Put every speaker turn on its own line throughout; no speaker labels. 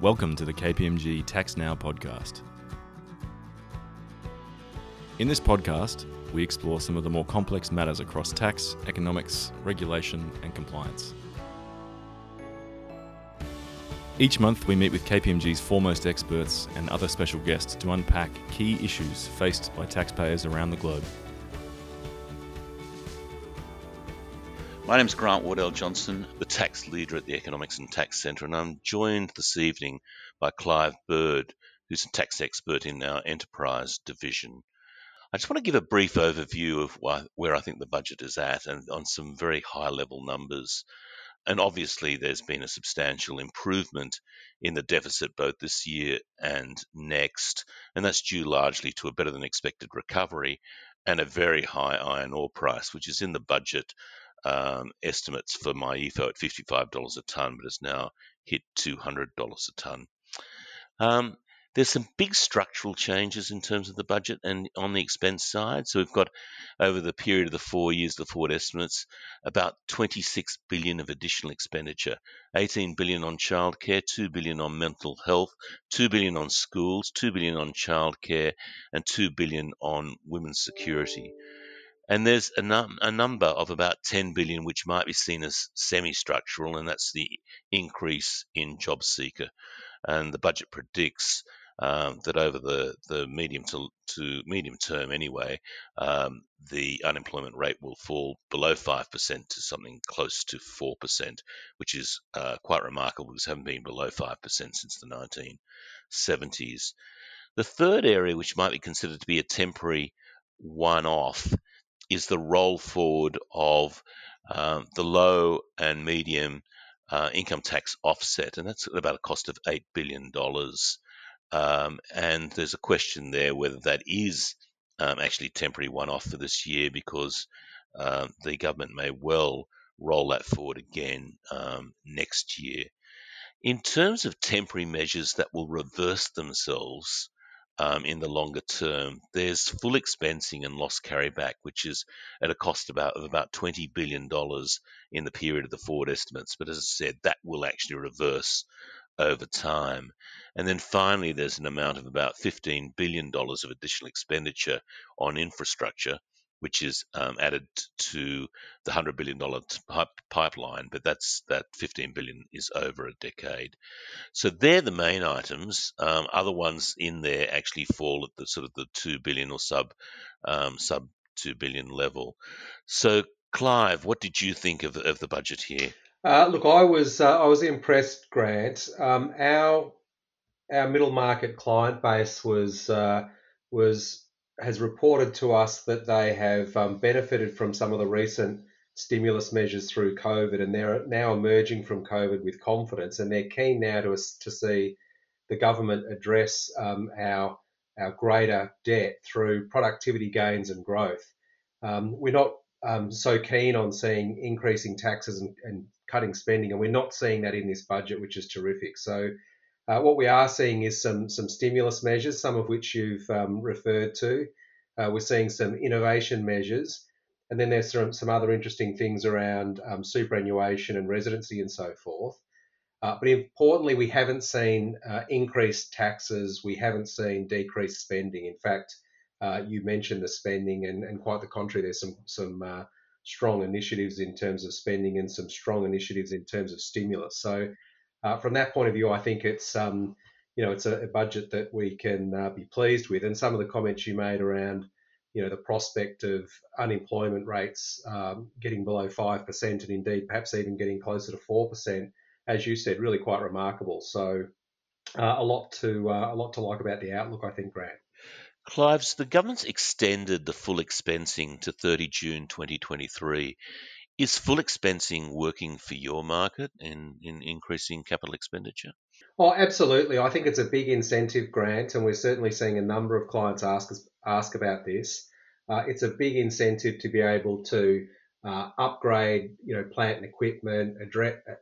Welcome to the KPMG Tax Now podcast. In this podcast, we explore some of the more complex matters across tax, economics, regulation, and compliance. Each month, we meet with KPMG's foremost experts and other special guests to unpack key issues faced by taxpayers around the globe.
My name is Grant Wardell Johnson, the tax leader at the Economics and Tax Centre, and I'm joined this evening by Clive Bird, who's a tax expert in our enterprise division. I just want to give a brief overview of where I think the budget is at and on some very high level numbers. And obviously, there's been a substantial improvement in the deficit both this year and next, and that's due largely to a better than expected recovery and a very high iron ore price, which is in the budget um, estimates for MYEFO at $55 a tonne, but has now hit $200 a tonne. Um, there's some big structural changes in terms of the budget and on the expense side. So we've got over the period of the four years, the forward estimates, about 26 billion of additional expenditure, 18 billion on childcare, 2 billion on mental health, 2 billion on schools, 2 billion on childcare, and 2 billion on women's security. And there's a, num- a number of about 10 billion which might be seen as semi-structural, and that's the increase in job seeker. And the budget predicts um, that over the, the medium to, to medium term anyway, um, the unemployment rate will fall below 5% to something close to 4%, which is uh, quite remarkable because it hasn't been below 5% since the 1970s. The third area, which might be considered to be a temporary one off, is the roll forward of um, the low and medium uh, income tax offset, and that's about a cost of $8 billion. Um, and there's a question there whether that is um, actually temporary one off for this year because uh, the government may well roll that forward again um, next year. In terms of temporary measures that will reverse themselves, um, in the longer term. There's full expensing and loss carryback, which is at a cost about, of about $20 billion in the period of the forward estimates. But as I said, that will actually reverse over time. And then finally, there's an amount of about $15 billion of additional expenditure on infrastructure, which is um, added to the $100 billion pipeline, but that's that 15 billion is over a decade. So they're the main items. Um, other ones in there actually fall at the sort of the 2 billion or sub um, sub 2 billion level. So Clive, what did you think of, of the budget here?
Uh, look, I was uh, I was impressed, Grant. Um, our our middle market client base was uh, was has reported to us that they have um, benefited from some of the recent stimulus measures through COVID, and they're now emerging from COVID with confidence, and they're keen now to to see the government address um, our our greater debt through productivity gains and growth. Um, we're not um, so keen on seeing increasing taxes and, and, cutting spending, and we're not seeing that in this budget, which is terrific. So. Uh, what we are seeing is some some stimulus measures, some of which you've um, referred to. Uh, we're seeing some innovation measures, and then there's some, some other interesting things around um, superannuation and residency and so forth. Uh, but importantly, we haven't seen uh, increased taxes. We haven't seen decreased spending. In fact, uh, you mentioned the spending, and, and, quite the contrary. There's some some uh, strong initiatives in terms of spending and some strong initiatives in terms of stimulus. So, uh, from that point of view, I think it's um, you know it's a, a budget that we can uh, be pleased with. And some of the comments you made around you know, the prospect of unemployment rates um, getting below 5% and indeed perhaps even getting closer to 4%, as you said, really quite remarkable. So uh, a lot to uh, a lot to like about the outlook, I think, Grant.
Clives, the government's extended the full expensing to 30 June 2023. Is full expensing working for your market in, in increasing capital expenditure?
Oh, absolutely. I think it's a big incentive grant, and we're certainly seeing a number of clients ask ask about this. Uh, it's a big incentive to be able to uh, upgrade, you know, plant and equipment, address, uh,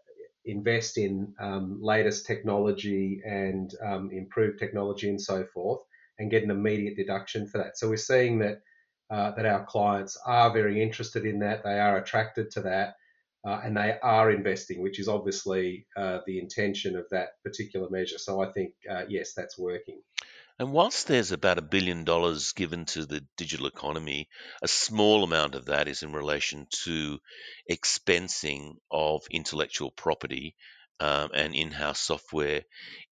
invest in um, latest technology and um, improved technology and so forth, and get an immediate deduction for that. So we're seeing that uh, that our clients are very interested in that. They are attracted to that. uh, and they are investing, which is obviously uh, the intention of that particular measure. So I think, uh, yes, that's working.
And whilst there's about a billion dollars given to the digital economy, a small amount of that is in relation to expensing of intellectual property um, and in house software.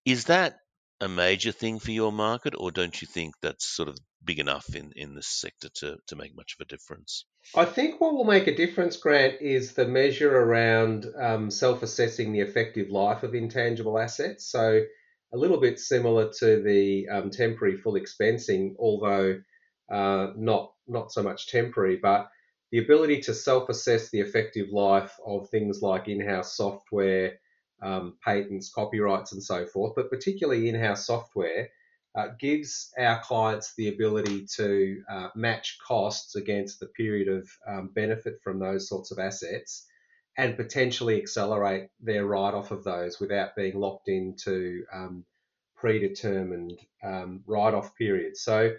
Is that a major thing for your market, or don't you think that's sort of big enough in, in this sector to, to make much of a difference?
I think what will make a difference, Grant, is the measure around um, self assessing the effective life of intangible assets. So, a little bit similar to the um, temporary full expensing, although uh, not not so much temporary, but the ability to self-assess the effective life of things like in-house software, um, patents, copyrights, and so forth, but particularly in-house software, uh, gives our clients the ability to uh, match costs against the period of um, benefit from those sorts of assets and potentially accelerate their write off of those without being locked into um, predetermined um, write off periods. So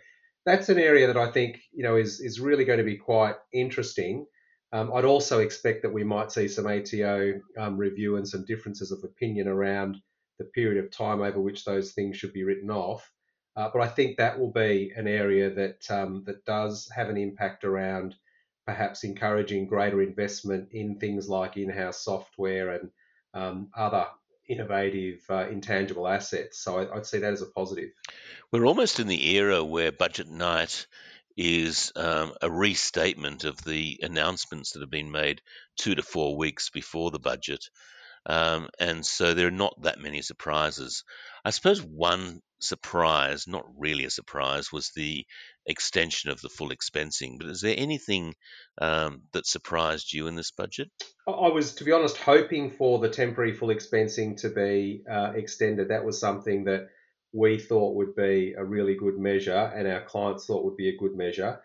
that's an area that I think you know is is really going to be quite interesting. Um, I'd also expect that we might see some ATO um, review and some differences of opinion around the period of time over which those things should be written off. Uh, but I think that will be an area that um, that does have an impact around perhaps encouraging greater investment in things like in-house software and um, other innovative uh, intangible assets. So I, would see that as a positive.
We're almost in the era where budget night is um, a restatement of the announcements that have been made two to four weeks before the budget. Um, and so there are not that many surprises. I suppose one surprise, not really a surprise, was the extension of the full expensing. But is there anything um, that surprised you in this budget?
I was, to be honest, hoping for the temporary full expensing to be uh, extended. That was something that we thought would be a really good measure and our clients thought would be a good measure.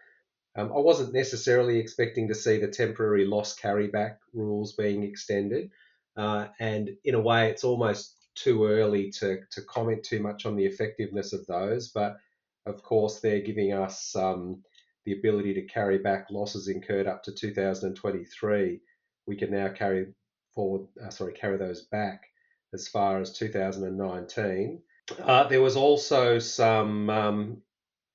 Um, I wasn't necessarily expecting to see the temporary loss carryback rules being extended. Uh, and in a way, it's almost too early to, to comment too much on the effectiveness of those. But of course, they're giving us um, the ability to carry back losses incurred up to 2023. We can now carry forward, uh, sorry, carry those back as far as 2019. Uh, there was also some um,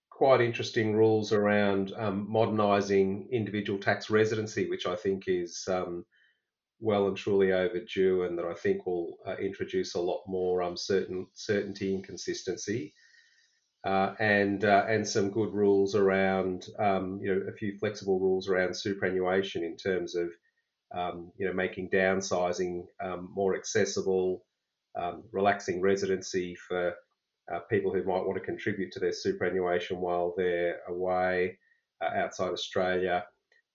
quite interesting rules around um, modernising individual tax residency, which I think is um, well and truly overdue, and that I think will uh, introduce a lot more um, certain certainty and consistency, uh, and uh, and some good rules around um, you know a few flexible rules around superannuation in terms of um, you know making downsizing um, more accessible, um, relaxing residency for uh, people who might want to contribute to their superannuation while they're away uh, outside Australia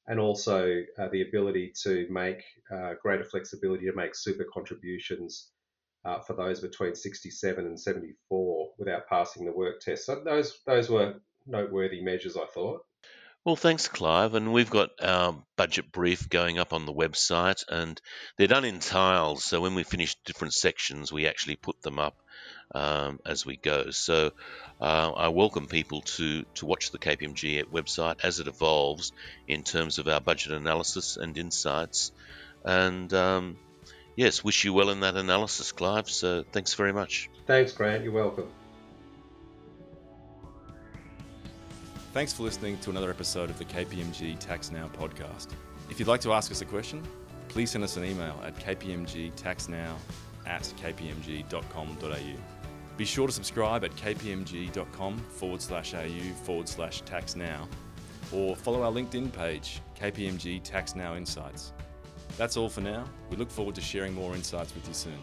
and also uh, the ability to make uh, greater flexibility to make super contributions uh, for those between 67 and 74 without passing the work test. So those those were noteworthy measures, I thought.
Well, thanks, Clive. And we've got our budget brief going up on the website, and they're done in tiles. So when we finish different sections, we actually put them up um, as we go. So uh, I welcome people to, to watch the KPMG website as it evolves in terms of our budget analysis and insights. And um, yes, wish you well in that analysis, Clive. So thanks very much.
Thanks, Grant. You're welcome.
Thanks for listening to another episode of the KPMG Tax Now podcast. If you'd like to ask us a question, please send us an email at kpmgtaxnow at kpmg.com.au. Be sure to subscribe at kpmg.com forward slash au forward slash tax now or follow our LinkedIn page, KPMG Tax Now Insights. That's all for now. We look forward to sharing more insights with you soon.